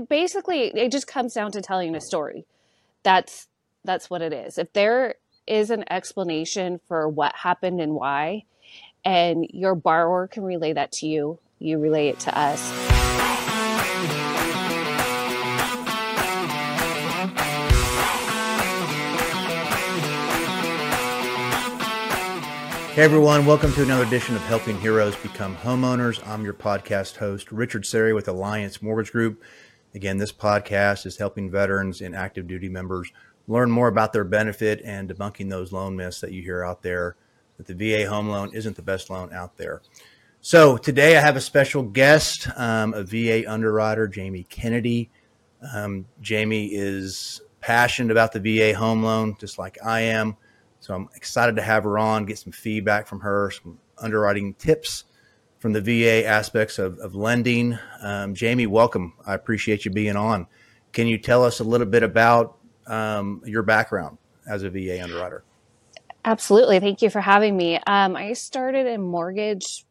basically it just comes down to telling a story. That's that's what it is. If there is an explanation for what happened and why, and your borrower can relay that to you, you relay it to us. Hey everyone, welcome to another edition of Helping Heroes Become Homeowners. I'm your podcast host, Richard Sarey with Alliance Mortgage Group. Again, this podcast is helping veterans and active duty members learn more about their benefit and debunking those loan myths that you hear out there that the VA home loan isn't the best loan out there. So today I have a special guest, um, a VA underwriter, Jami Kennedy. Um, Jami is passionate about the VA home loan, just like I am. So I'm excited to have her on, get some feedback from her, some underwriting tips from the VA aspects of, of lending. Um, Jami, welcome. I appreciate you being on. Can you tell us a little bit about um, your background as a VA underwriter? Absolutely. Thank you for having me. Um, I started in mortgage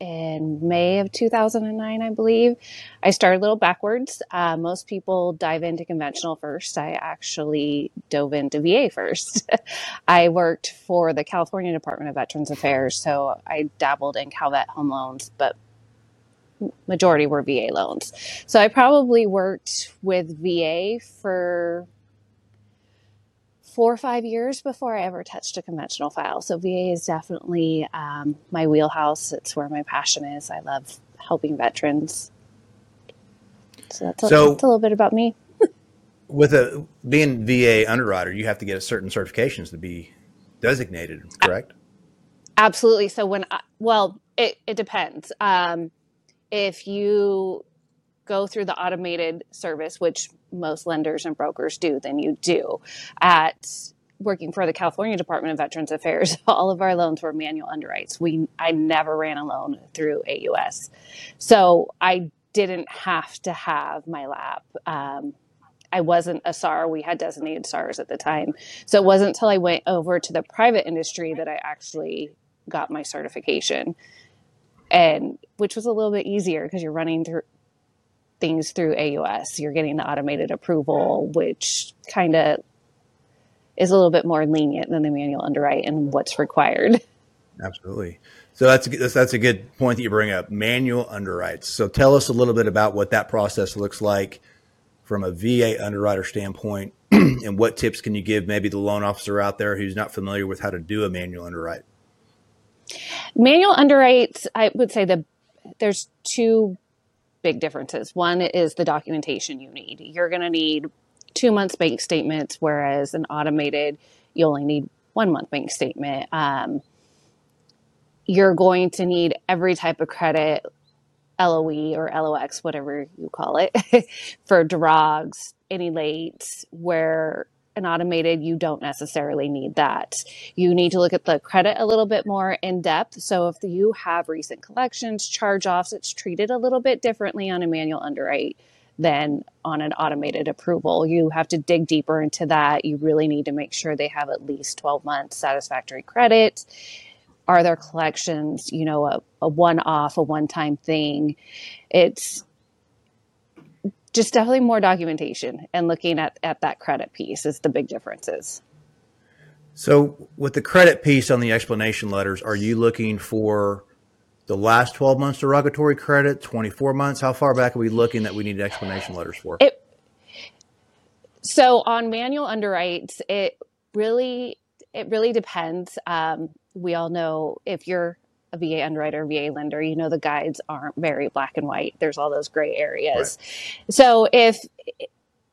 in May of 2009, I believe. I started a little backwards. Uh, most people dive into conventional first. I actually dove into VA first. I worked for the California Department of Veterans Affairs, so I dabbled in CalVet home loans, but majority were VA loans. So I probably worked with VA for four or five years before I ever touched a conventional file. So VA is definitely um, my wheelhouse. It's where my passion is. I love helping veterans. So that's a, so, that's a little bit about me. with a being VA underwriter, you have to get a certain certifications to be designated, correct? Absolutely. So when I, well, it, it depends. Um, if you go through the automated service, which most lenders and brokers do, than you do at working for the California Department of Veterans Affairs. All of our loans were manual underwrites. We I never ran a loan through AUS, so I didn't have to have my LAPP. Um, I wasn't a SAR. We had designated SARs at the time. So it wasn't until I went over to the private industry that I actually got my certification. And which was a little bit easier because you're running through things through AUS. You're getting the automated approval, which kind of is a little bit more lenient than the manual underwrite and what's required. Absolutely. So that's a, that's, that's a good point that you bring up. Manual underwrites. So tell us a little bit about what that process looks like from a VA underwriter standpoint, and what tips can you give maybe the loan officer out there who's not familiar with how to do a manual underwrite? Manual underwrites, I would say the there's two big differences. One is the documentation you need. You're going to need two months bank statements, whereas an automated, you only need one month bank statement. Um, you're going to need every type of credit, LOE or LOX, whatever you call it, for derogs, any late, where an automated, you don't necessarily need that. You need to look at the credit a little bit more in depth. So if you have recent collections, charge offs, it's treated a little bit differently on a manual underwrite than on an automated approval. You have to dig deeper into that. You really need to make sure they have at least 12 months satisfactory credit. Are their collections, you know, a, a one off, a one time thing? It's just definitely more documentation and looking at, at that credit piece is the big differences. So, with the credit piece on the explanation letters, are you looking for the last 12 months derogatory credit, 24 months? How far back are we looking that we need explanation letters for? It, so, on manual underwrites, it really it really depends. Um, we all know if you're a VA underwriter, VA lender, you know the guides aren't very black and white. There's all those gray areas. Right. So if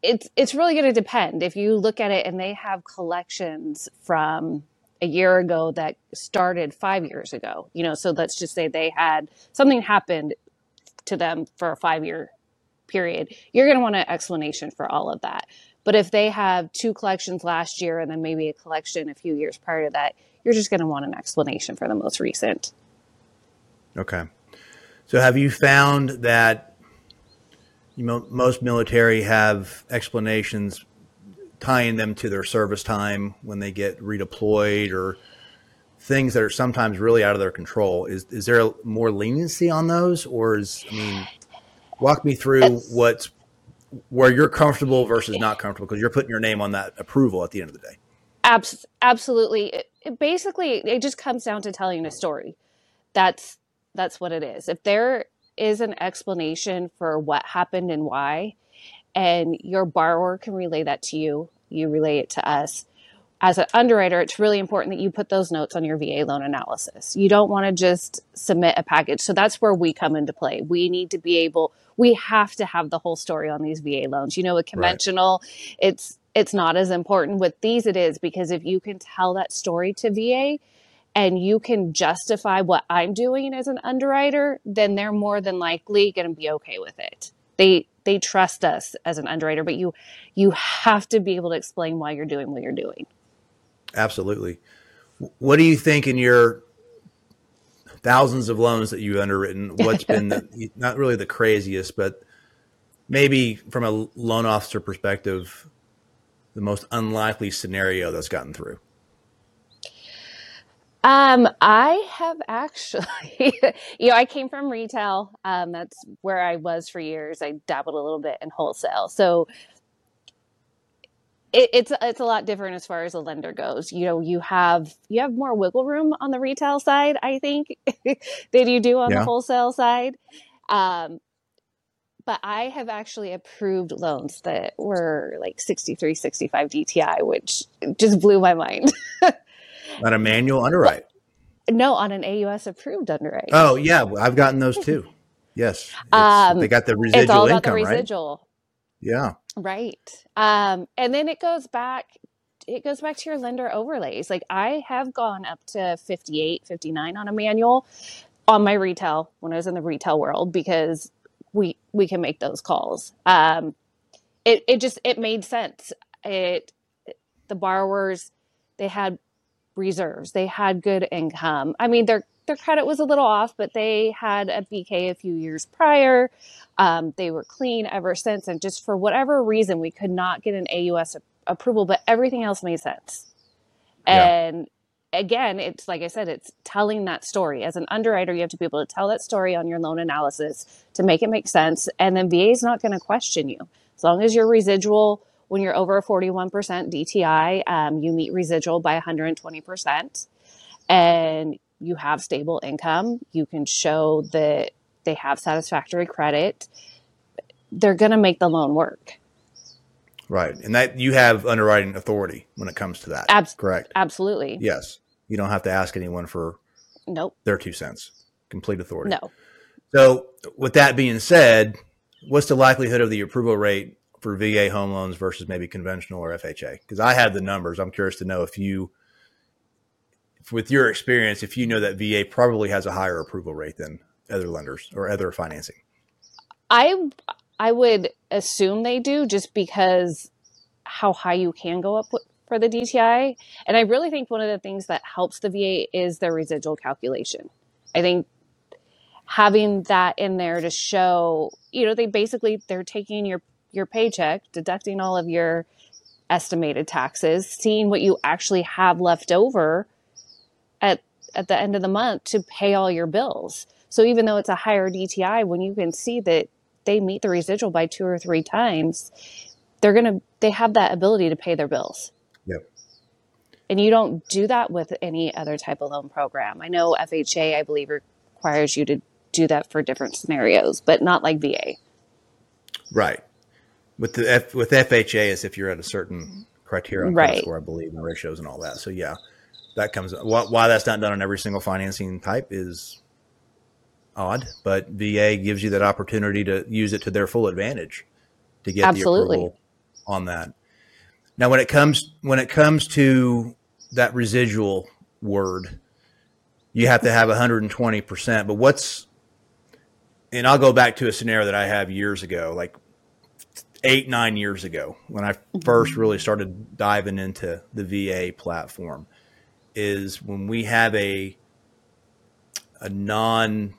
it's it's really going to depend. If you look at it and they have collections from a year ago that started 5 years ago, you know, so let's just say they had something happened to them for a 5 year period. You're going to want an explanation for all of that. But if they have two collections last year and then maybe a collection a few years prior to that, you're just going to want an explanation for the most recent. Okay. So have you found that most military have explanations tying them to their service time when they get redeployed or things that are sometimes really out of their control. Is is there more leniency on those, or is I mean, walk me through what's where you're comfortable versus not comfortable because you're putting your name on that approval at the end of the day. Abs- absolutely. It, it basically, it just comes down to telling a story. That's that's what it is. If there is an explanation for what happened and why, and your borrower can relay that to you, you relay it to us. As an underwriter, it's really important that you put those notes on your VA loan analysis. You don't want to just submit a package. So that's where we come into play. We need to be able, we have to have the whole story on these VA loans. You know, with conventional, right. it's it's not as important. With these, it is because if you can tell that story to VA, and you can justify what I'm doing as an underwriter, then they're more than likely going to be okay with it. They they trust us as an underwriter, but you you have to be able to explain why you're doing what you're doing. Absolutely. What do you think in your thousands of loans that you've underwritten? What's been the, not really the craziest, but maybe from a loan officer perspective, the most unlikely scenario that's gotten through? Um, I have actually, you know, I came from retail. Um, that's where I was for years. I dabbled a little bit in wholesale. So it, it's it's a lot different as far as a lender goes. You know, you have you have more wiggle room on the retail side, I think, than you do on yeah. the wholesale side. Um, but I have actually approved loans that were like 63, 65 DTI, which just blew my mind. on a manual underwrite. No, on an AUS approved underwrite. Oh yeah, I've gotten those too. Yes, um, they got the residual it's all about income, the residual. Right? Yeah, right. Um, and then it goes back. It goes back to your lender overlays. Like I have gone up to 58, 59 on a manual on my retail when I was in the retail world because we we can make those calls. Um, it it just it made sense. It the borrowers they had reserves. They had good income. I mean, their their credit was a little off, but they had a BK a few years prior. Um, they were clean ever since, and just for whatever reason, we could not get an AUS a- approval, but everything else made sense. Yeah. And again, it's like I said, it's telling that story. As an underwriter, you have to be able to tell that story on your loan analysis to make it make sense, and then VA is not going to question you as long as your residual when you're over a 41% DTI, um, you meet residual by 120%, and you have stable income. You can show that they have satisfactory credit. They're going to make the loan work. Right. And that you have underwriting authority when it comes to that. Abs- correct. Absolutely. Yes. You don't have to ask anyone for nope. their two cents. Complete authority. No. So, with that being said, what's the likelihood of the approval rate for VA home loans versus maybe conventional or FHA? Because I have the numbers. I'm curious to know if you, with your experience, if you know that VA probably has a higher approval rate than other lenders or other financing. I I would assume they do just because how high you can go up for the DTI. And I really think one of the things that helps the VA is their residual calculation. I think having that in there to show, you know, they basically they're taking your your paycheck, deducting all of your estimated taxes, seeing what you actually have left over at at the end of the month to pay all your bills. So even though it's a higher DTI, when you can see that they meet the residual by two or three times, they're gonna they have that ability to pay their bills. Yep. And you don't do that with any other type of loan program. I know FHA, I believe, requires you to do that for different scenarios, but not like VA. Right with the F, with FHA is if you're at a certain criteria right. score, I believe, and ratios and all that. So yeah, that comes. Why, why that's not done on every single financing type is odd, but VA gives you that opportunity to use it to their full advantage to get Absolutely. the approval on that. Now, when it comes when it comes to that residual word, you have to have 120 percent. But what's and I'll go back to a scenario that I have years ago. Like eight nine years ago when I first mm-hmm. really started diving into the VA platform is when we have a a non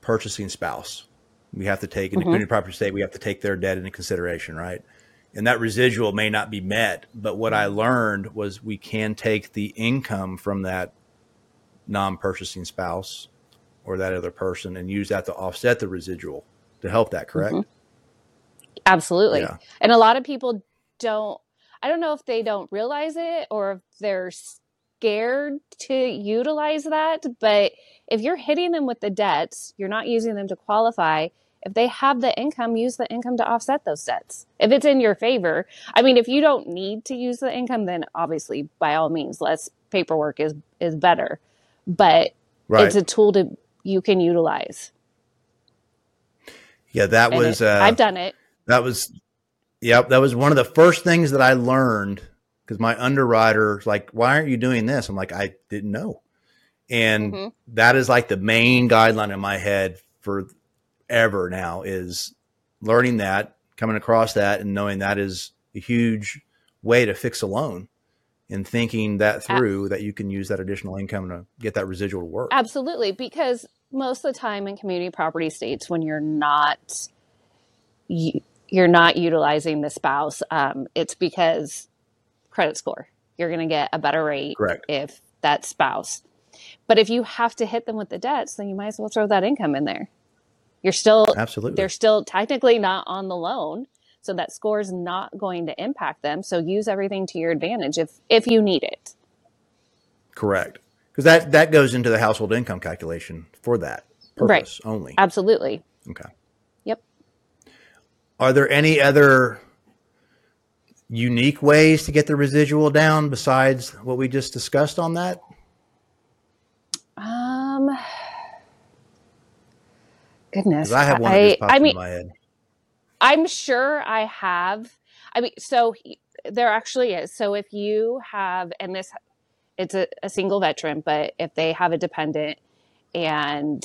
purchasing spouse. We have to take in mm-hmm. property state. We have to take their debt into consideration, right? And that residual may not be met, but what I learned was we can take the income from that non-purchasing spouse or that other person and use that to offset the residual to help that. Correct? Mm-hmm Absolutely. Yeah. And a lot of people don't, I don't know if they don't realize it or if they're scared to utilize that. But if you're hitting them with the debts, you're not using them to qualify. If they have the income, use the income to offset those debts. If it's in your favor, I mean, if you don't need to use the income, then obviously, by all means, less paperwork is is better. But Right. it's a tool to you can utilize. yeah, that And was it- uh, I've done it. That was, yep, that was one of the first things that I learned because my underwriter's like, "Why aren't you doing this?" I'm like, "I didn't know," and Mhm. that is like the main guideline in my head for ever now is learning that, coming across that, and knowing that is a huge way to fix a loan, and thinking that through that you can use that additional income to get that residual to work. Absolutely, because most of the time in community property states, when you're not you're not utilizing the spouse, um, it's because credit score. You're going to get a better rate Correct. if that spouse. But if you have to hit them with the debts, then you might as well throw that income in there. You're still Absolutely. they're still technically not on the loan, so that score is not going to impact them. So use everything to your advantage if if you need it. Correct. Because that that goes into the household income calculation for that Right. purpose only. Absolutely. Okay. Are there any other unique ways to get the residual down besides what we just discussed on that? Um, goodness. I have one. I, I mean, in my head. I'm sure I have. I mean, so he- there actually is. So if you have, and this, it's a, a single veteran, but if they have a dependent and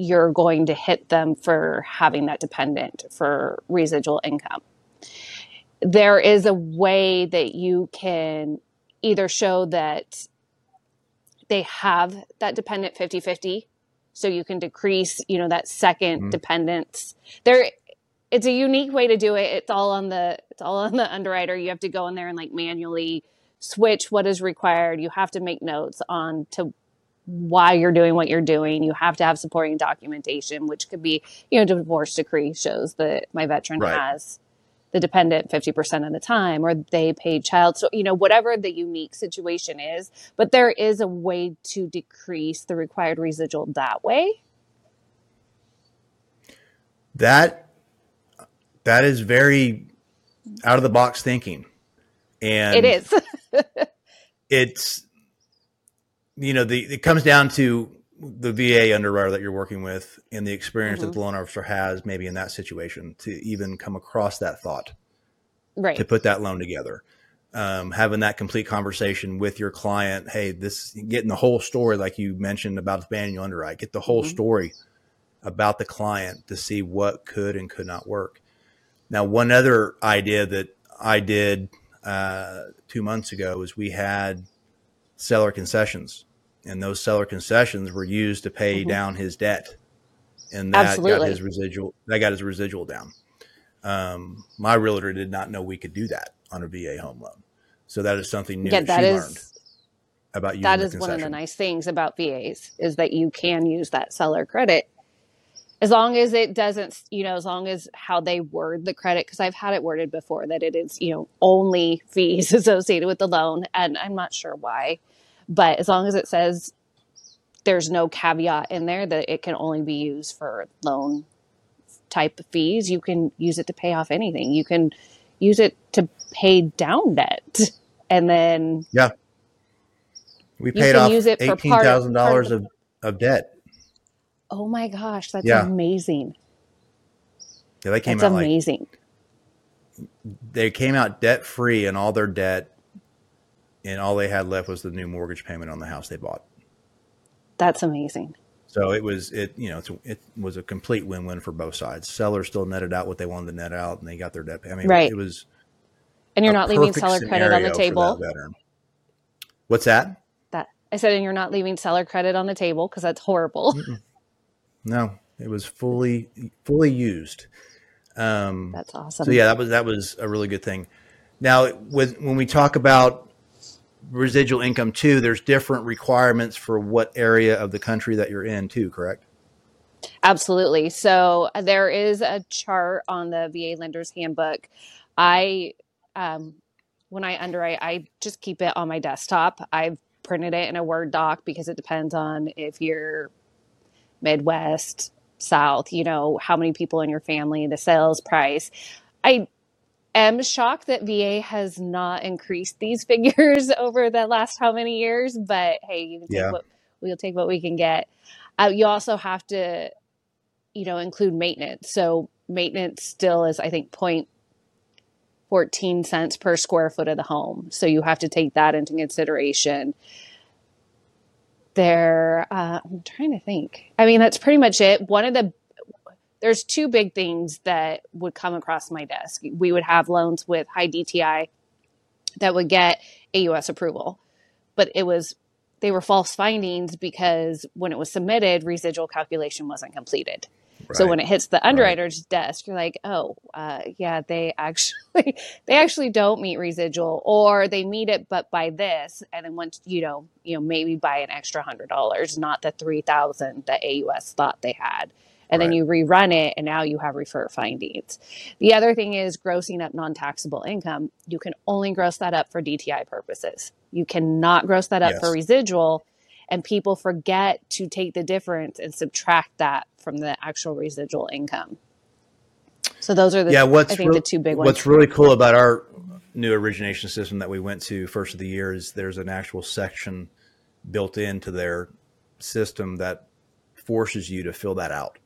you're going to hit them for having that dependent for residual income, there is a way that you can either show that they have that dependent 50-50 so you can decrease you know that 2nd Mhm. dependence. There it's a unique way to do it. It's all on the it's all on the underwriter. You have to go in there and like manually switch what is required. You have to make notes on to why you're doing what you're doing you have to have supporting documentation which could be you know divorce decree shows that my veteran Right. has the dependent 50% of the time or they paid child so you know whatever the unique situation is but there is a way to decrease the required residual that way That that is very out of the box thinking. And it is it's you know the it comes down to the VA underwriter that you're working with and the experience that Mhm. the loan officer has maybe in that situation to even come across that thought right to put that loan together. Um, having that complete conversation with your client, hey, this getting the whole story, like you mentioned about the manual underwrite, get the whole Mhm. story about the client to see what could and could not work. Now, one other idea that I did uh, two months ago was we had seller concessions, and those seller concessions were used to pay Mhm. down his debt, and that got his residual. That got his residual down. Um, my realtor did not know we could do that on a VA home loan, so that is something new yeah that, she is learned about using that the one of the nice things about VAs is that you can use that seller credit as long as it doesn't, you know, as long as how they word the credit. Because I've had it worded before that it is, you know, only fees associated with the loan, and I'm not sure why, but as long as it says there's no caveat in there that it can only be used for loan type fees, you can use it to pay off anything. You can use it to pay down debt, and then Yeah. We paid off eighteen thousand dollars of, of debt. oh my gosh, that's Yeah. amazing. Yeah, they came That's out like amazing. they came out debt free and all their debt, and all they had left was the new mortgage payment on the house they bought. That's amazing. So it was it you know it's, it was a complete win win for both sides. Sellers still netted out what they wanted to net out, and they got their debt. I mean, Right. it was And you're not leaving seller credit on the table. that. What's that? That I said, and you're not leaving seller credit on the table because that's horrible. No, it was fully fully used. Um, That's awesome. So yeah, that was that was a really good thing. Now, with when we talk about residual income too, there's different requirements for what area of the country that you're in too. Correct? Absolutely. So uh, there is a chart on the VA Lender's Handbook. I, um, when I underwrite, I just keep it on my desktop. I've printed it in a Word doc because it depends on if you're Midwest, South, you know, how many people in your family, the sales price. I am shocked that VA has not increased these figures over the last how many years, but hey, you can take Yeah. what we'll take what we can get. Uh, you also have to, you know, include maintenance. So maintenance still is, I think, point fourteen cents per square foot of the home. So you have to take that into consideration. There, uh, I'm trying to think. I mean, that's pretty much it. One of the there's two big things that would come across my desk. We would have loans with high DTI that would get AUS approval, but it was they were false findings because when it was submitted, residual calculation wasn't completed. So when it hits the underwriter's desk, you're like, oh, uh, yeah, they actually they actually don't meet residual, or they meet it, but by this, and then once you know, you know, maybe by an extra hundred dollars, not the three thousand that AUS thought they had, and then you rerun it, and now you have refer findings. The other thing is grossing up non-taxable income. You can only gross that up for DTI purposes. You cannot gross that up for residual, and people forget to take the difference and subtract that from the actual residual income. So those are the Yeah, what's I think real- the two big ones. What's really cool about our new origination system that we went to first of the year is there's an actual section built into their system that forces you to fill that out,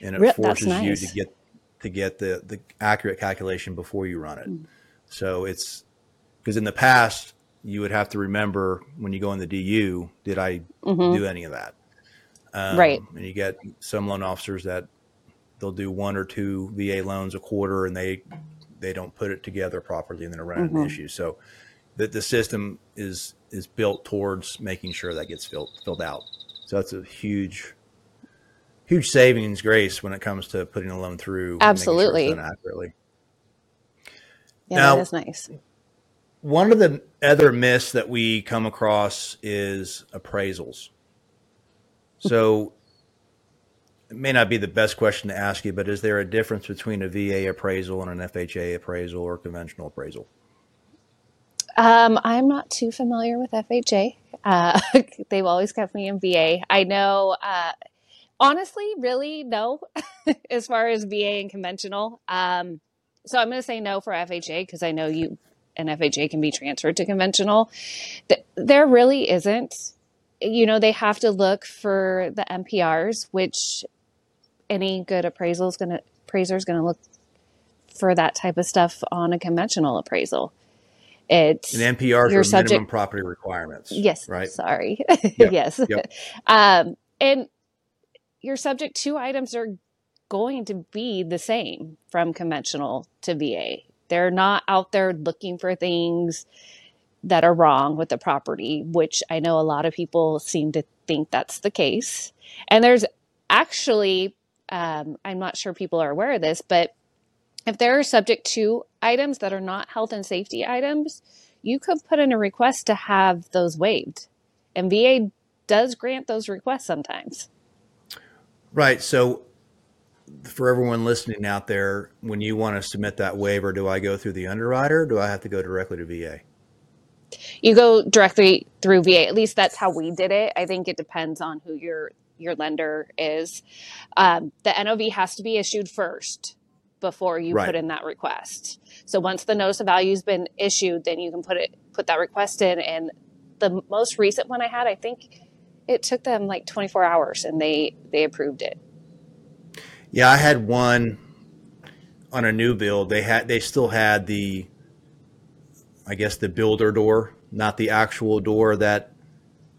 and it that's forces you to get to get the the accurate calculation before you run it. Mm. So it's because in the past you would have to remember when you go in the DU, did I Mhm. do any of that? Um, Right. And you get some loan officers that they'll do one or two VA loans a quarter and they they don't put it together properly and then run into Mhm. issues. So the, the system is is built towards making sure that gets filled filled out. So that's a huge huge savings grace when it comes to putting a loan through sure Absolutely. done accurately. Yeah, Now- that is nice. One of the other myths that we come across is appraisals. So it may not be the best question to ask you, but is there a difference between a VA appraisal and an FHA appraisal or conventional appraisal? Um, I'm not too familiar with FHA. Uh, they've always kept me in VA. I know, uh, honestly, really, no, as far as VA and conventional. Um, so I'm going to say no for FHA because I know you and FHA can be transferred to conventional. Th- there really isn't. You know, they have to look for the MPRs, which any good appraisal is going to appraiser is going to look for that type of stuff on a conventional appraisal. It's an You're minimum subject- property requirements. Yes. Right. Sorry. Yep, yes. yep. Um, and your subject to items are going to be the same from conventional to VA. They're not out there looking for things that are wrong with the property, which I know a lot of people seem to think that's the case. And there's actually, um, I'm not sure people are aware of this, but if there are subject to items that are not health and safety items, you could put in a request to have those waived. And VA does grant those requests sometimes. Right. So for everyone listening out there, when you want to submit that waiver, do I go through the underwriter? Or do I have to go directly to VA? You go directly through VA. At least that's how we did it. I think it depends on who your your lender is. Um, the NOV has to be issued first before you Right. put in that request. So once the notice of value has been issued, then you can put it put that request in. And the most recent one I had, I think it took them like 24 hours, and they they approved it. Yeah, I had one on a new build. They had they still had the I guess the builder door, not the actual door that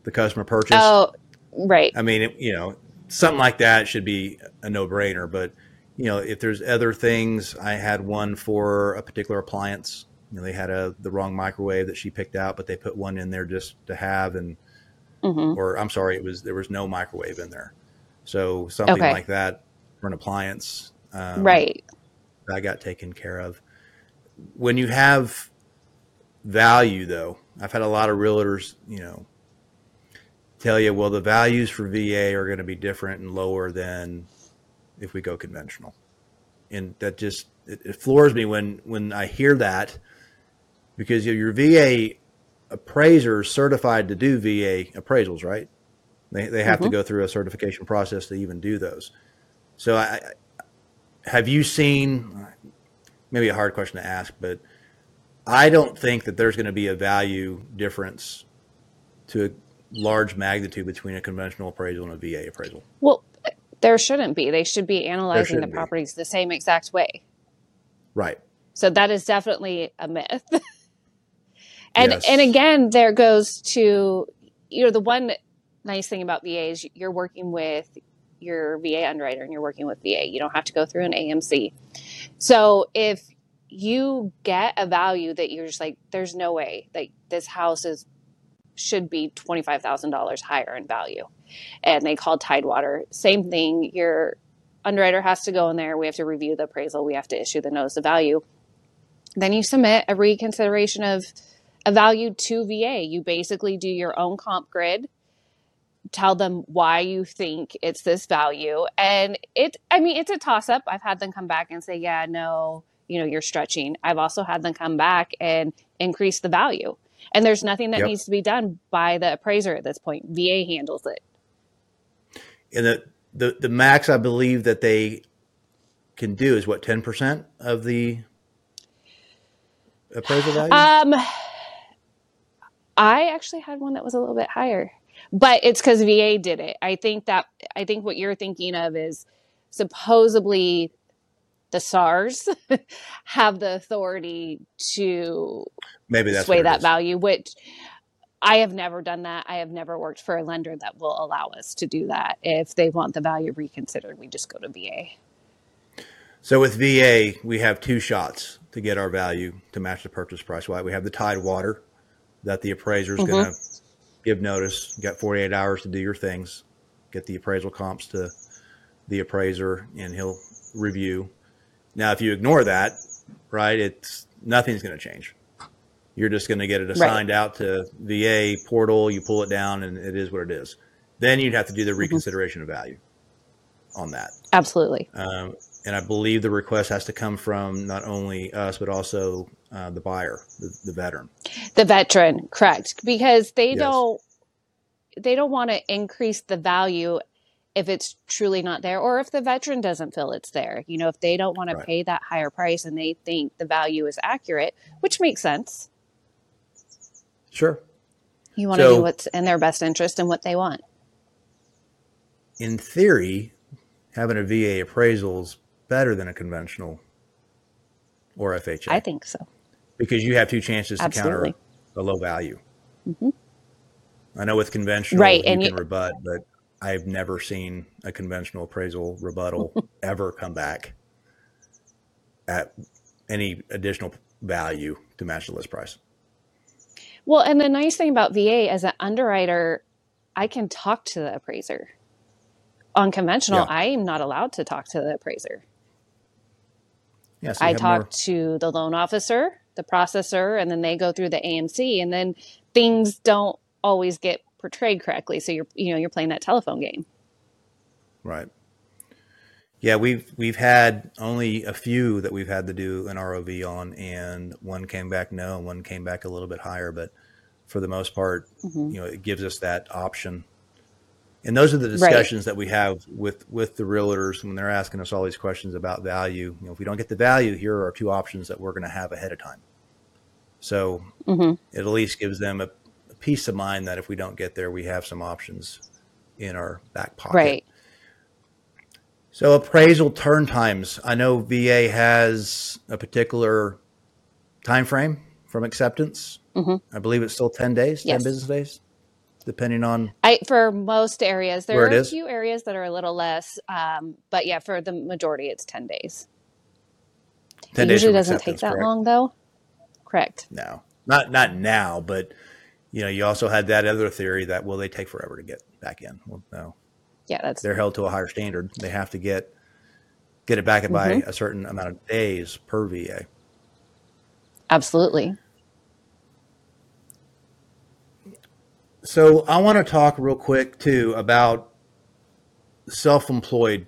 the customer purchased. Oh, right. I mean, it, you know, something like that should be a no-brainer, but you know, if there's other things, I had one for a particular appliance. You know, they had a the wrong microwave that she picked out, but they put one in there just to have and hmm or I'm sorry, it was there was no microwave in there. So something Okay. like that for an appliance. Um, Right. that got taken care of. When you have value, though, I've had a lot of realtors, you know, tell you, well, the values for VA are going to be different and lower than if we go conventional. And that just it, it floors me when when I hear that because your VA appraiser is certified to do VA appraisals, right? They they have mm-hmm. to go through a certification process to even do those. So I have you seen maybe a hard question to ask, but I don't think that there's going to be a value difference to a large magnitude between a conventional appraisal and a VA appraisal. Well, there shouldn't be. They should be analyzing the properties be. the same exact way. Right. So that is definitely a myth. and yes. and again, there goes to you know the one nice thing about VA is you're working with your VA underwriter and you're working with VA. You don't have to go through an AMC. So if you get a value that you're just like, there's no way like this house is should be twenty five thousand dollars higher in value, and they called Tidewater. Same thing. Your underwriter has to go in there. We have to review the appraisal. We have to issue the notice of value. Then you submit a reconsideration of a value to VA. You basically do your own comp grid tell them why you think it's this value. And it i mean it's a toss up i've had them come back and say yeah no you know you're stretching. I've also had them come back and increase the value. And there's nothing that yep. needs to be done by the appraiser at this point. Va handles it. And the the, the max i believe that they can do is what 10% of the appraisal value? Um i actually had one that was a little bit higher but it's because VA did it. I think that I think what you're thinking of is supposedly the SARs have the authority to maybe sway that value, which I have never done that. I have never worked for a lender that will allow us to do that. If they want the value reconsidered, we just go to VA. So with VA, we have two shots to get our value to match the purchase price. Right? We have the Tidewater that the appraiser is mm-hmm. going to give notice. You got 48 hours to do your things. Get the appraisal comps to the appraiser, and he'll review. Now, if you ignore that, right, it's nothing's going to change. You're just going to get it assigned right. out to VA portal. You pull it down, and it is what it is. Then you'd have to do the mm-hmm. reconsideration mm-hmm. of value on that. Absolutely. Um, and I believe the request has to come from not only us but also uh, the buyer, the, the, veteran. The veteran, correct? Because they yes. don't they don't want to increase the value if it's truly not there, or if the veteran doesn't feel it's there. You know, if they don't want right. to pay that higher price and they think the value is accurate, which makes sense. Sure. You want so, to do what's in their best interest and what they want. In theory, having a VA appraisal is better than a conventional or FHA. I think so. Because you have two chances Absolutely. to counter a low value. Mm-hmm. I know with conventional, right, you and can you, rebut, but I've never seen a conventional appraisal rebuttal ever come back at any additional value to match the list price. Well, and the nice thing about VA as an underwriter, I can talk to the appraiser. On conventional, yeah. I am not allowed to talk to the appraiser. Yeah, so I talk more... to the loan officer, the processor, and then they go through the AMC, and then things don't always get portrayed correctly. So you're you know you're playing that telephone game. Right. Yeah, we've we've had only a few that we've had to do an ROV on, and one came back no, and one came back a little bit higher. But for the most part, mm-hmm. you know, it gives us that option and those are the discussions right. that we have with with the realtors when they're asking us all these questions about value. You know, if we don't get the value, here are two options that we're going to have ahead of time. So mm-hmm. it at least gives them a, a, peace of mind that if we don't get there, we have some options in our back pocket. Right. So appraisal turn times. I know VA has a particular time frame from acceptance. Mm-hmm. I believe it's still ten days, yes. ten business days depending on I for most areas. There are a is. few areas that are a little less, um, but yeah, for the majority, it's ten days. Ten it days usually doesn't take that correct? long, though. Correct. No, not not now, but you know, you also had that other theory that will they take forever to get back in? Well, no. Yeah, that's they're held to a higher standard. They have to get get it back mm-hmm. by a certain amount of days per VA. Absolutely. So I want to talk real quick too about self-employed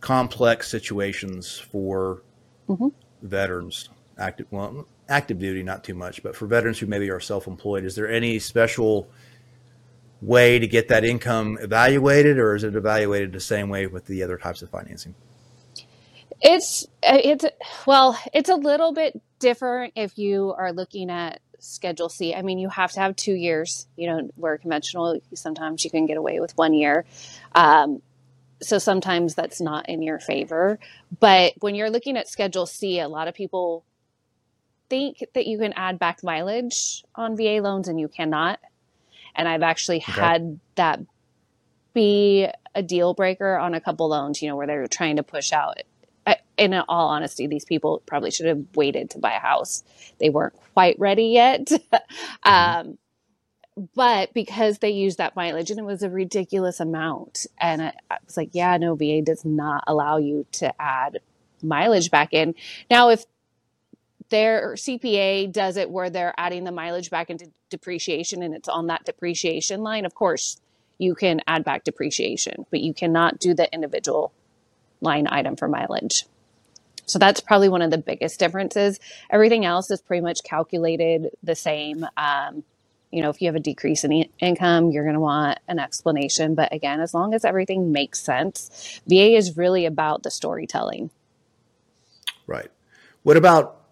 complex situations for mm-hmm. veterans active well active duty not too much but for veterans who maybe are self-employed is there any special way to get that income evaluated or is it evaluated the same way with the other types of financing? It's it's well it's a little bit different if you are looking at schedule c. I mean you have to have two years you know where conventional sometimes you can get away with one year. Um, so sometimes that's not in your favor. But when you're looking at Schedule C, a lot of people think that you can add back mileage on VA loans and you cannot. And I've actually okay. had that be a deal breaker on a couple loans, you know, where they're trying to push out. In all honesty, these people probably should have waited to buy a house. They weren't quite ready yet. mm-hmm. um, but because they used that mileage and it was a ridiculous amount and I, I, was like yeah no va does not allow you to add mileage back in now if their cpa does it where they're adding the mileage back into depreciation and it's on that depreciation line of course you can add back depreciation but you cannot do the individual line item for mileage so that's probably one of the biggest differences everything else is pretty much calculated the same um, you know, if you have a decrease in income, you're going to want an explanation. But again, as long as everything makes sense, VA is really about the storytelling. Right. What about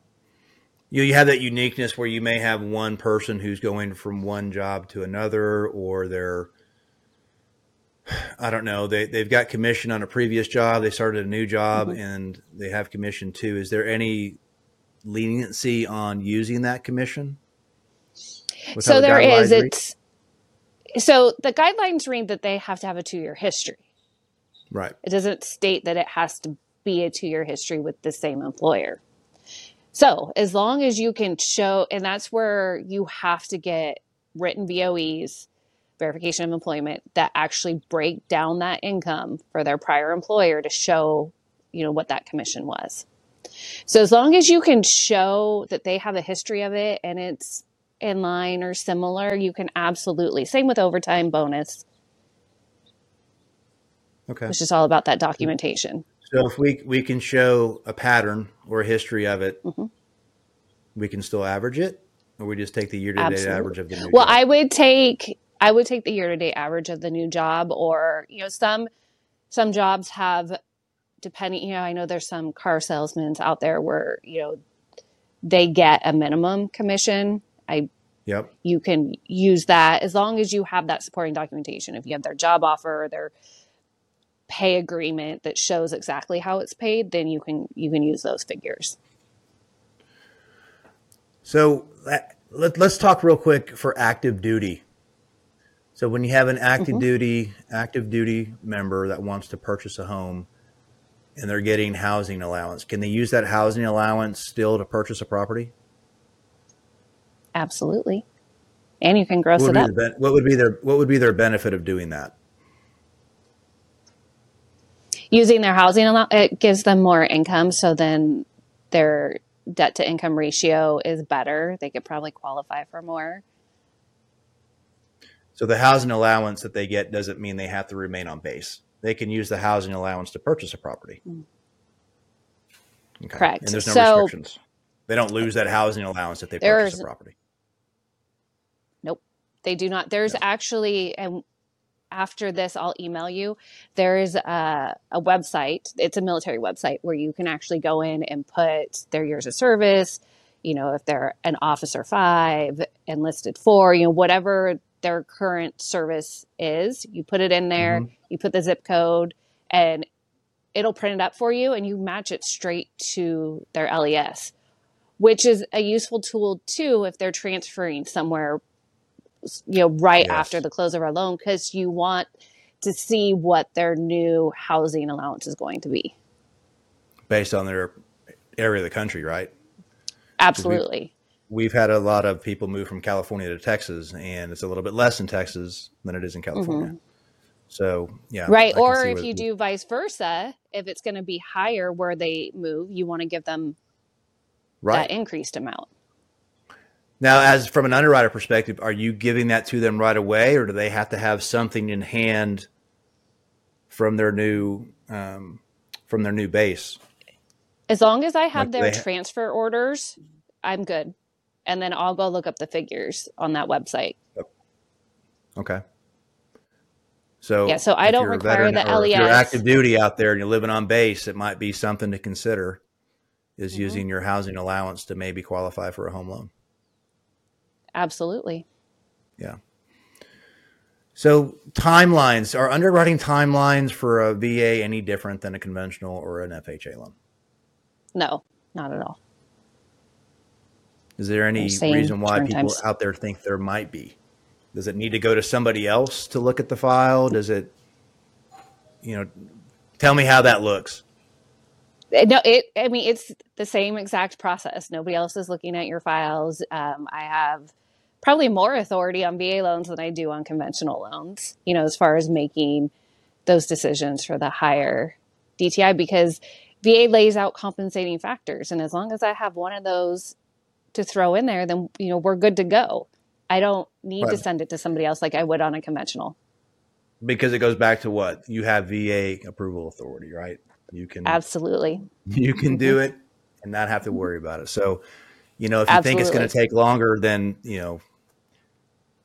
you? You have that uniqueness where you may have one person who's going from one job to another, or they're, I don't know, they they've got commission on a previous job, they started a new job, mm-hmm. and they have commission too. Is there any leniency on using that commission? so there is. Read? It's so the guidelines read that they have to have a two year history. Right. It doesn't state that it has to be a two year history with the same employer. So as long as you can show, and that's where you have to get written VOEs, verification of employment, that actually break down that income for their prior employer to show, you know, what that commission was. So as long as you can show that they have a history of it and it's in line or similar, you can absolutely. Same with overtime bonus. Okay. It's just all about that documentation. So if we we can show a pattern or a history of it, mm-hmm. we can still average it, or we just take the year to date average of the new. Well, job? I would take I would take the year to date average of the new job, or you know some some jobs have depending. You know, I know there's some car salesmen out there where you know they get a minimum commission I Yep. You can use that as long as you have that supporting documentation. If you have their job offer, their pay agreement that shows exactly how it's paid, then you can you can use those figures. So that, let, us talk real quick for active duty. So when you have an active mm-hmm. duty active duty member that wants to purchase a home and they're getting housing allowance, can they use that housing allowance still to purchase a property? Absolutely. And you can gross it up. What would be their what would be their benefit of doing that? Using their housing allowance, it gives them more income so then their debt to income ratio is better. They could probably qualify for more. So the housing allowance that they get doesn't mean they have to remain on base. They can use the housing allowance to purchase a property. Mm. Okay. Correct. And there's no so, restrictions. They don't lose that housing allowance if they purchase a property. Nope. They do not. There's actually, and after this, I'll email you. There's a, a website. It's a military website where you can actually go in and put their years of service. You know, if they're an officer five, enlisted four, you know, whatever their current service is, you put it in there. Mm-hmm. You put the zip code, and it'll print it up for you, and you match it straight to their LES which is a useful tool too if they're transferring somewhere you know, right yes. after the close of our loan because you want to see what their new housing allowance is going to be. Based on their area of the country, right? Absolutely. We've, we've, had a lot of people move from California to Texas, and it's a little bit less in Texas than it is in California. Mm-hmm. So, yeah. Right. Or if you do vice versa, if it's going to be higher where they move, you want to give them right. that increased amount. Now, as from an underwriter perspective, are you giving that to them right away, or do they have to have something in hand from their new um, from their new base? As long as I have Like their they, transfer orders, I'm good. And then I'll go look up the figures on that website. okay. So Yeah, So I don't require the or if you're active duty out there and you're living on base, it might be something to consider is hmm using your housing allowance to maybe qualify for a home loan. Absolutely. Yeah. So timelines are underwriting timelines for a VA any different than a conventional or an FHA loan? No, not at all. Is there any reason why people times. out there think there might be? Does it need to go to somebody else to look at the file? Does it, you know, tell me how that looks. Eh, No, it, I mean, it's the same exact process. Nobody else is looking at your files. Um, I have probably more authority on VA loans than I do on conventional loans, you know, as far as making those decisions for the higher DTI because VA lays out compensating factors. And as long as I have one of those to throw in there, then, you know, we're good to go. I don't need to send it to somebody else like I would on a conventional. Because it goes back to what? You have VA approval authority, right? You can Absolutely. you can do mm-hmm. it and not have to worry about it. So, you know, if you think it's going to take longer than, you know,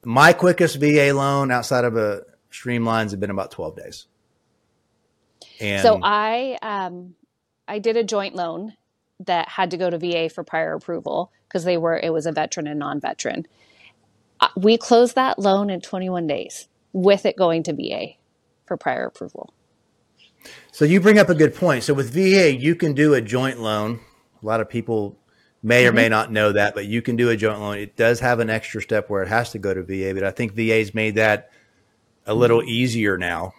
my quickest VA loan outside of a streamlines have been about 12 days. So I um I did a joint loan that had to go to VA for prior approval because they were it was a veteran and non-veteran. Uh, We closed that loan in 21 days with it going to VA for prior approval. so you bring up a good point. So with VA, you can do a joint loan. A lot of people may or may mm-hmm. not know that, but you can do a joint loan. It does have an extra step where it has to go to VA, but I think VA's made that a little mm-hmm. easier now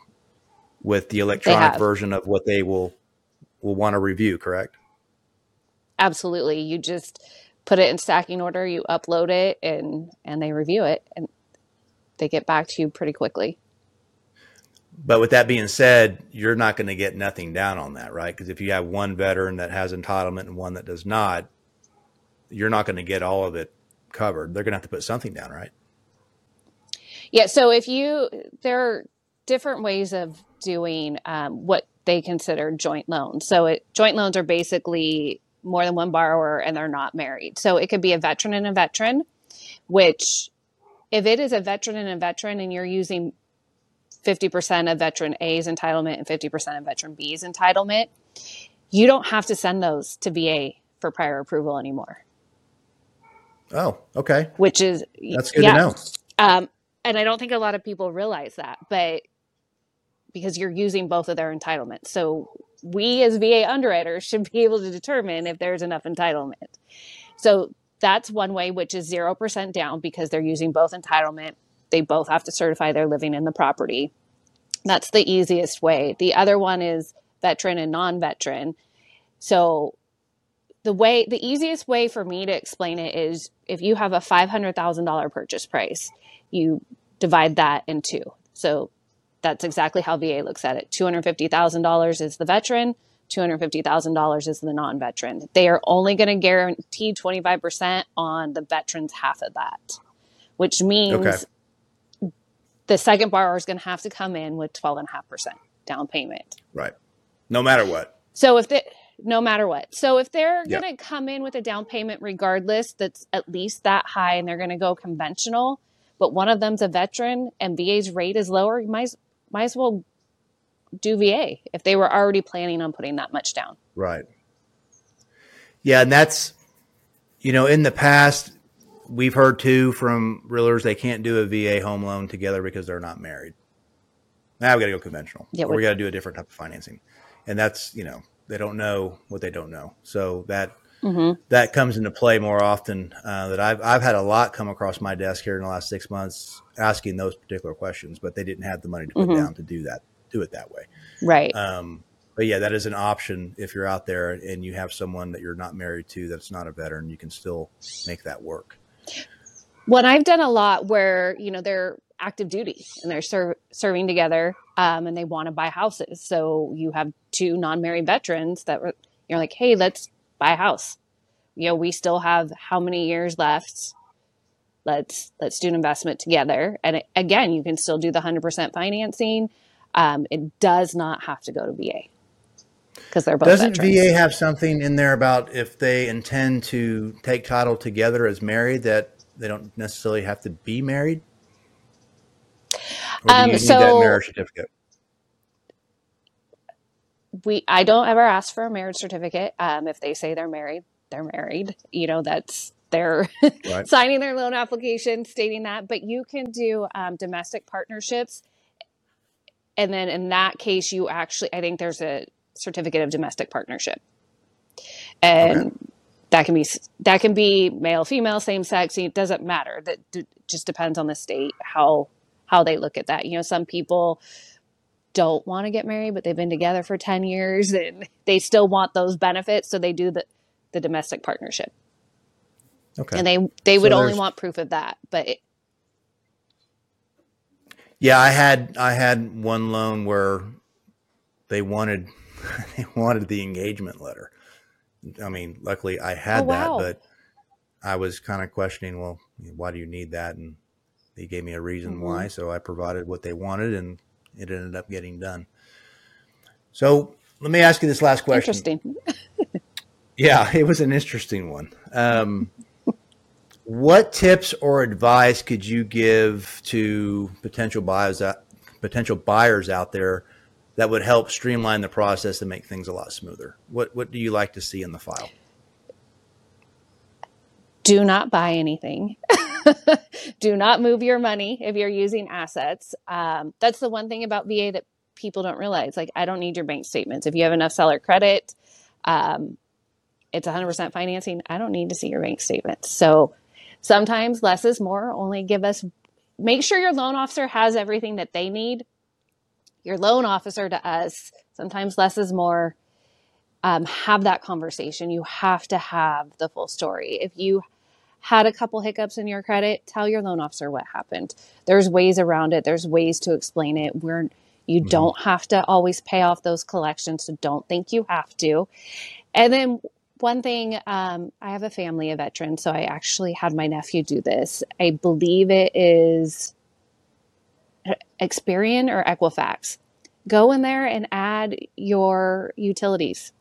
with the electronic version of what they will will want to review, correct? Absolutely. You just put it in stacking order, you upload it and and they review it and they get back to you pretty quickly. But with that being said, you're not going to get nothing down on that, right? Because if you have one veteran that has entitlement and one that does not, you're not going to get all of it covered. They're going to have to put something down, right? Yeah, so if you, there are different ways of doing um, what they consider joint loans. So it, joint loans are basically more than one borrower and they're not married. So it could be a veteran and a veteran, which if it is a veteran and a veteran and you're using 50% of veteran A's entitlement and 50% of veteran B's entitlement, you don't have to send those to VA for prior approval anymore, Oh, okay. which is, That's good to know. Um, and I don't think a lot of people realize that, but because you're using both of their entitlements. So we as VA underwriters should be able to determine if there's enough entitlement. So that's one way, which is 0% down because they're using both entitlement. They both have to certify they're living in the property. That's the easiest way. The other one is veteran and non veteran. So the way the easiest way for me to explain it is if you have a $500,000 purchase price, you divide that in two. So that's exactly how VA looks at it. $250,000 is the veteran, $250,000 is the non veteran. They are only going to guarantee 25% on the veteran's half of that, which Okay. means the second borrower is going to have to come in with 12.5% down payment. Right. No matter what. So if they, no matter what, so if they're Yeah. going to come in with a down payment regardless, that's at least that high, and they're going to go conventional, but one of them's a veteran and VA's rate is lower, you might as- might as well do VA if they were already planning on putting that much down. Right. Yeah. And that's, you know, in the past, we've heard too from realtors they can't do a VA home loan together because they're not married. Now we got to go conventional, Yeah, or we we, got to do a different type of financing, and that's you know they don't know what they don't know. So that hmm that comes into play more often. Uh, that I've I've had a lot come across my desk here in the last six months asking those particular questions, but they didn't have the money to put hmm down to do that, do it that way. right. Um, but yeah, that is an option if you're out there and you have someone that you're not married to that's not a veteran. You can still make that work. What I've done a lot where, you know, they're active duty and they're ser- serving together um, and they want to buy houses. So you have two non married veterans that were, you're like, hey, let's buy a house. You know, we still have how many years left let's let's do an investment together and it, again you can still do the 100% financing um, it does not have to go to va because they're both Doesn't veterans. VA have something in there about if they intend to take title together as married that they don't necessarily have to be married? Um, so- marriage certificate? we i don't ever ask for a marriage certificate um, if they say they're married they're married. You know that's they're Right. signing their loan application stating that. But you can do um, domestic partnerships. And then in that case you actually i think there's a certificate of domestic partnership. And that can be that can be male female same sex it doesn't matter. That d- just depends on the state how how they look at that you know some people don't want to get married but they've been together for 10 years and they still want those benefits so they do the the domestic partnership Okay. and they they So would only want proof of that but it, Yeah, I had I had one loan where they wanted they wanted the engagement letter. I mean, luckily I had Oh, wow. that, but I was kind of questioning, well, why do you need that? And they gave me a reason Mhm. why, so I provided what they wanted, and it ended up getting done. So let me ask you this last question. interesting Yeah, it was an interesting one. Um, what tips or advice could you give to potential buyers out, potential buyers out there that would help streamline the process and make things a lot smoother? What What do you like to see in the file? Do not buy anything. do not move your money if you're using assets. Um, that's the one thing about VA that people don't realize. Like, I don't need your bank statements. If you have enough seller credit, um, it's 100% financing. I don't need to see your bank statements. So sometimes less is more. Only give us, make sure your loan officer has everything that they need. Your loan officer to us, sometimes less is more. Um, have that conversation. You have to have the full story. If you had a couple hiccups in your credit, tell your loan officer what happened. There's ways around it. There's ways to explain it. We're you Mhm. don't have to always pay off those collections, so don't think you have to. And then one thing, um, I have a family of veterans, so I actually had my nephew do this. I believe it is Experian or Equifax. Go in there and add your utilities.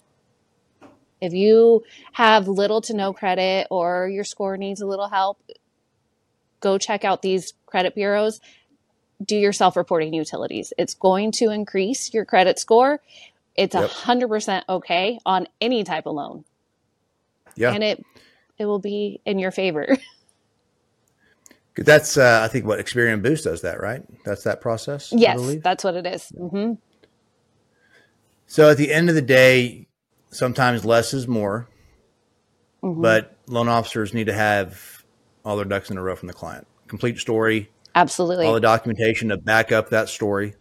If you have little to no credit or your score needs a little help, go check out these credit bureaus. Do your self reporting utilities. It's going to increase your credit score. It's a Yep. 100% okay on any type of loan. Yeah, And it it will be in your favor. that's uh, I think what Experian Boost does that right. That's that process. Yes, that's what it is. hmm So at the end of the day, sometimes less is more, Mm-hmm. but loan officers need to have all their ducks in a row from the client. Complete story, Absolutely. all the documentation to back up that story,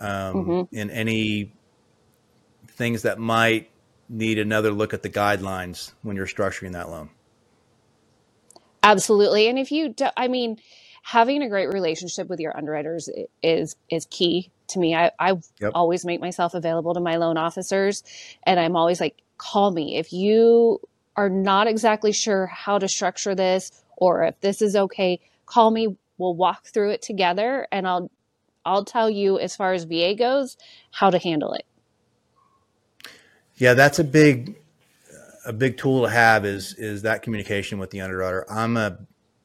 um, Mhm. and any things that might need another look at the guidelines when you're structuring that loan. Absolutely. And if you do, I mean, having a great relationship with your underwriters is is key to me. I, I Yep. always make myself available to my loan officers and I'm always like, call me if you are not exactly sure how to structure this or if this is okay, call me. We'll walk through it together and I'll I'll tell you as far as VA goes how to handle it. Yeah, that's a big a big tool to have is is that communication with the underwriter. I'm a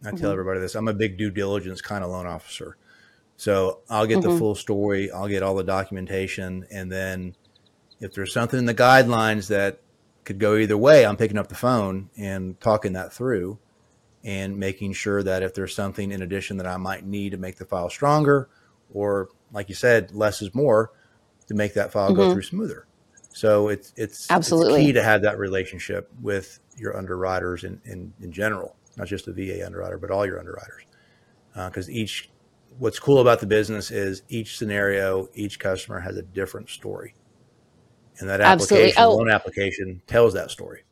I tell Mhm. everybody this. I'm a big due diligence kind of loan officer. So I'll get the Mhm. full story, I'll get all the documentation, and then if there's something in the guidelines that could go either way, I'm picking up the phone and talking that through and making sure that if there's something in addition that I might need to make the file stronger, or like you said, less is more to make that file go Mhm. through smoother. So it's it's Absolutely. it's key to have that relationship with your underwriters in, in, in general, not just the VA underwriter, but all your underwriters. Uh, because each, what's cool about the business is each scenario, each customer has a different story, and that application, Oh. loan application, tells that story.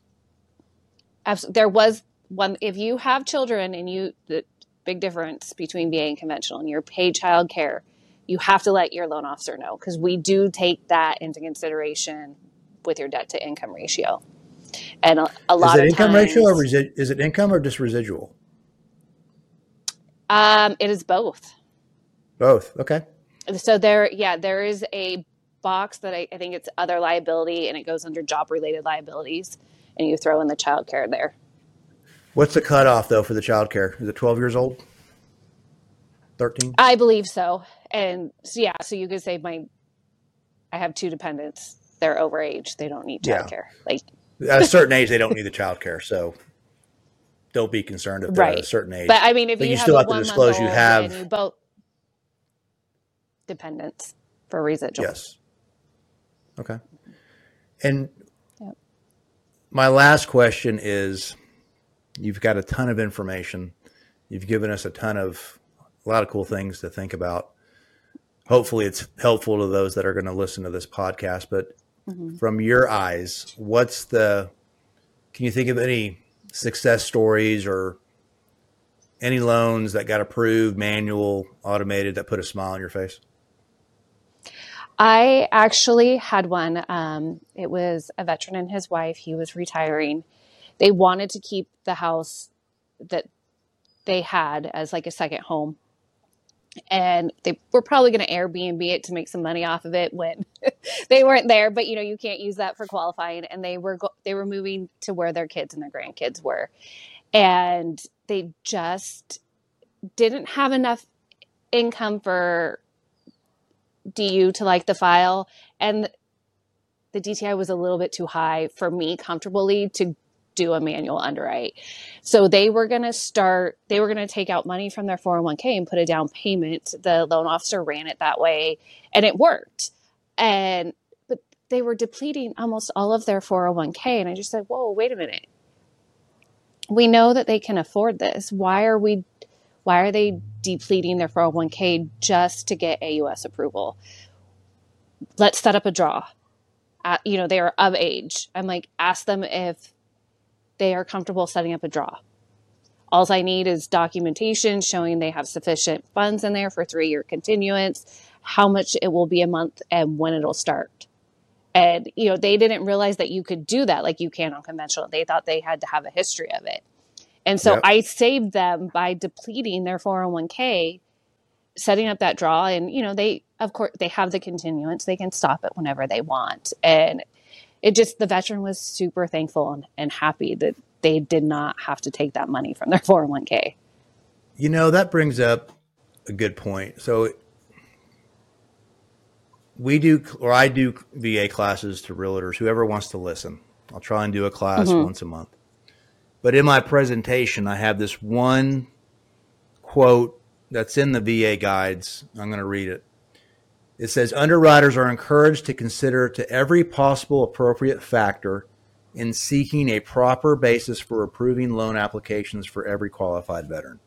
Abs- there was one if you have children and you the big difference between VA and conventional and you're paid child care you have to let your loan officer know because we do take that into consideration with your debt to income ratio and a, a Is lot it of income times ratio or resi- is it income or just residual? Um, it is both. Both. Okay. So there, yeah, there is a box that I, I think it's other liability, and it goes under job related liabilities, and you throw in the child care there. What's the cutoff though for the child care? Is it 12 years old? 13? I believe so. And so, yeah, so you could say my, I have two dependents. They're over age. They don't need Yeah. child care. Like, At a certain age, they don't need the child care. So don't be concerned if they're at a certain age. but I mean, if But you, you have still a have to disclose you have- you both dependents for residual. Yes. Okay. And Yep. my last question is you've got a ton of information. You've given us a ton of a lot of cool things to think about. Hopefully it's helpful to those that are going to listen to this podcast, but Mhm. from your eyes, what's the can you think of any success stories or any loans that got approved, manual, automated that put a smile on your face? I actually had one. Um, it was a veteran and his wife. He was retiring. They wanted to keep the house that they had as like a second home. And they were probably going to Airbnb it to make some money off of it when they weren't there. But you know, you can't use that for qualifying. And they were go- they were moving to where their kids and their grandkids were, and they just didn't have enough income for DU to like the file, and the DTI was a little bit too high for me comfortably to do a manual underwrite. So they were going to start, they were going to take out money from their 401k and put a down payment. The loan officer ran it that way and it worked. And, but they were depleting almost all of their 401k. And I just said, whoa, wait a minute. We know that they can afford this. Why are we, why are they depleting their 401k just to get AUS approval? Let's set up a draw. Uh, you know, they are of age. I'm like, ask them if they are comfortable setting up a draw. All I need is documentation showing they have sufficient funds in there for three year continuance, how much it will be a month, and when it'll start. And, you know, they didn't realize that you could do that like you can on conventional. They thought they had to have a history of it. And so Yep. I saved them by depleting their 401k, setting up that draw. And, you know, they, of course, they have the continuance. They can stop it whenever they want. And it just, the veteran was super thankful and, and happy that they did not have to take that money from their 401k. You know, that brings up a good point. So we do, or I do VA classes to realtors, whoever wants to listen. I'll try and do a class Mhm. once a month. But in my presentation, I have this one quote that's in the VA guides. I'm going to read it. It says underwriters are encouraged to consider to every possible appropriate factor in seeking a proper basis for approving loan applications for every qualified veteran.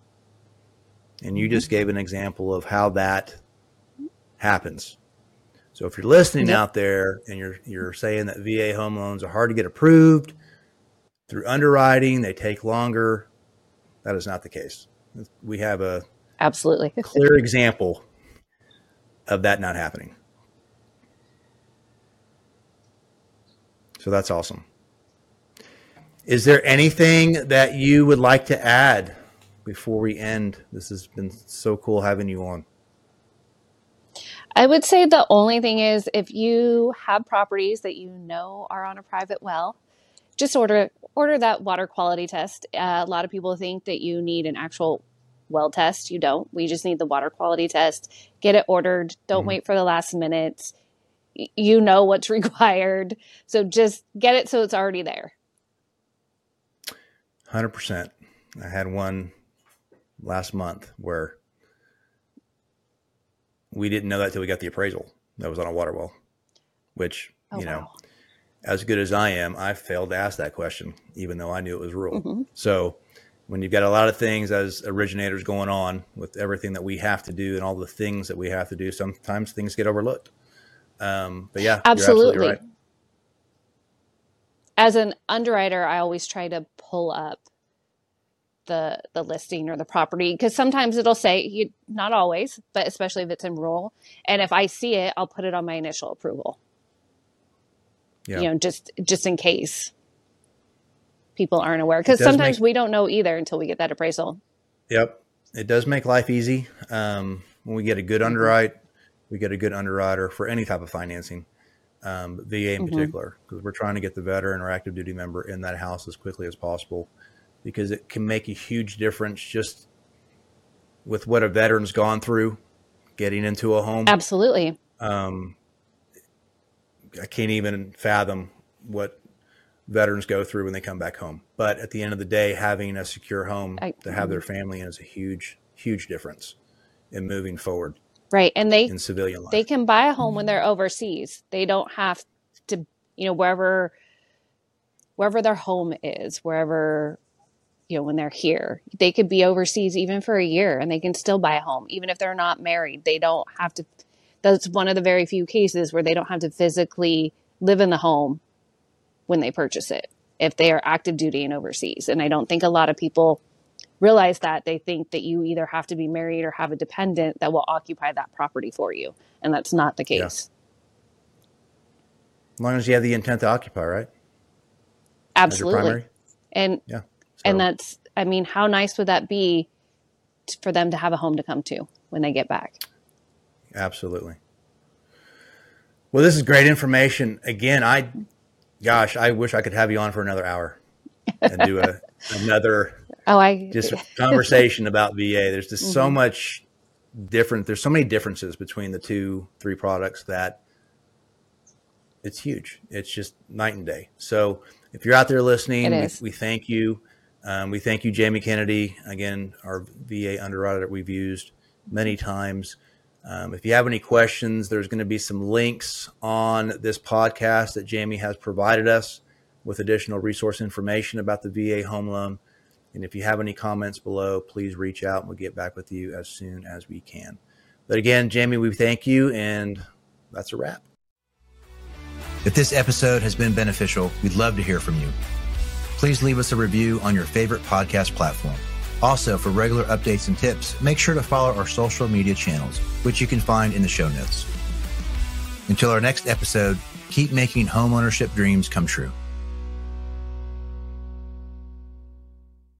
And you just gave an example of how that happens. So if you're listening Yep. out there and you're you're saying that VA home loans are hard to get approved through underwriting, they take longer, that is not the case. We have a Absolutely. clear example of that not happening. So that's awesome. Is there anything that you would like to add before we end? This has been so cool having you on. I would say the only thing is if you have properties that you know are on a private well, just order order that water quality test. Uh, a lot of people think that you need an actual well test. You don't. We just need the water quality test. Get it ordered. Don't Mhm. wait for the last minute. You know what's required. So just get it so it's already there. 100%. I had one last month where we didn't know that till we got the appraisal that was on a water well, which, Oh, you know, wow. as good as I am, I failed to ask that question, even though I knew it was rural. Mhm. So when you've got a lot of things as originators going on with everything that we have to do and all the things that we have to do, sometimes things get overlooked. Um, but yeah, you're Absolutely. right. As an underwriter, I always try to pull up the the listing or the property because sometimes it'll say you not always, but especially if it's in rural. And if I see it, I'll put it on my initial approval. Yeah. You know, just just in case people aren't aware because sometimes make- we don't know either until we get that appraisal. Yep. it does make life easy. Um, when we get a good Mm-hmm. underwrite, we get a good underwriter for any type of financing, um, VA in Mhm. particular, because we're trying to get the veteran or active duty member in that house as quickly as possible, because it can make a huge difference just with what a veteran's gone through, getting into a home. Absolutely. Um, I can't even fathom what veterans go through when they come back home. But at the end of the day, having a secure home I- to have mhm. their family in is a huge, huge difference in moving forward Right. And they in civilian life. they can buy a home when mm-hmm. they're overseas. They don't have to, you know, wherever wherever their home is, wherever you know, when they're here. They could be overseas even for a year and they can still buy a home even if they're not married. They don't have to that's one of the very few cases where they don't have to physically live in the home when they purchase it if they are active duty and overseas. And I don't think a lot of people realize that they think that you either have to be married or have a dependent that will occupy that property for you and that's not the Yeah. case as long as you have the intent to occupy, right? As your absolutely primary. and Yeah. and that's i mean how nice would that be t- for them to have a home to come to when they get back Absolutely. Well, this is great information. Again, I, gosh, I wish I could have you on for another hour and do a, another oh i just conversation about VA. There's just so Mhm. much different. There's so many differences between the two, three products that it's huge. It's just night and day. So if you're out there listening, we, we thank you. Um, we thank you, Jami Kennedy, again, our VA underwriter that we've used many times. Um, if you have any questions, there's going to be some links on this podcast that Jami has provided us with additional resource information about the VA home loan. And if you have any comments below, please reach out and we'll get back with you as soon as we can. But again, Jami, we thank you, and that's a wrap. If this episode has been beneficial, we'd love to hear from you. Please leave us a review on your favorite podcast platform. Also, for regular updates and tips, make sure to follow our social media channels, which you can find in the show notes. Until our next episode, keep making homeownership dreams come true.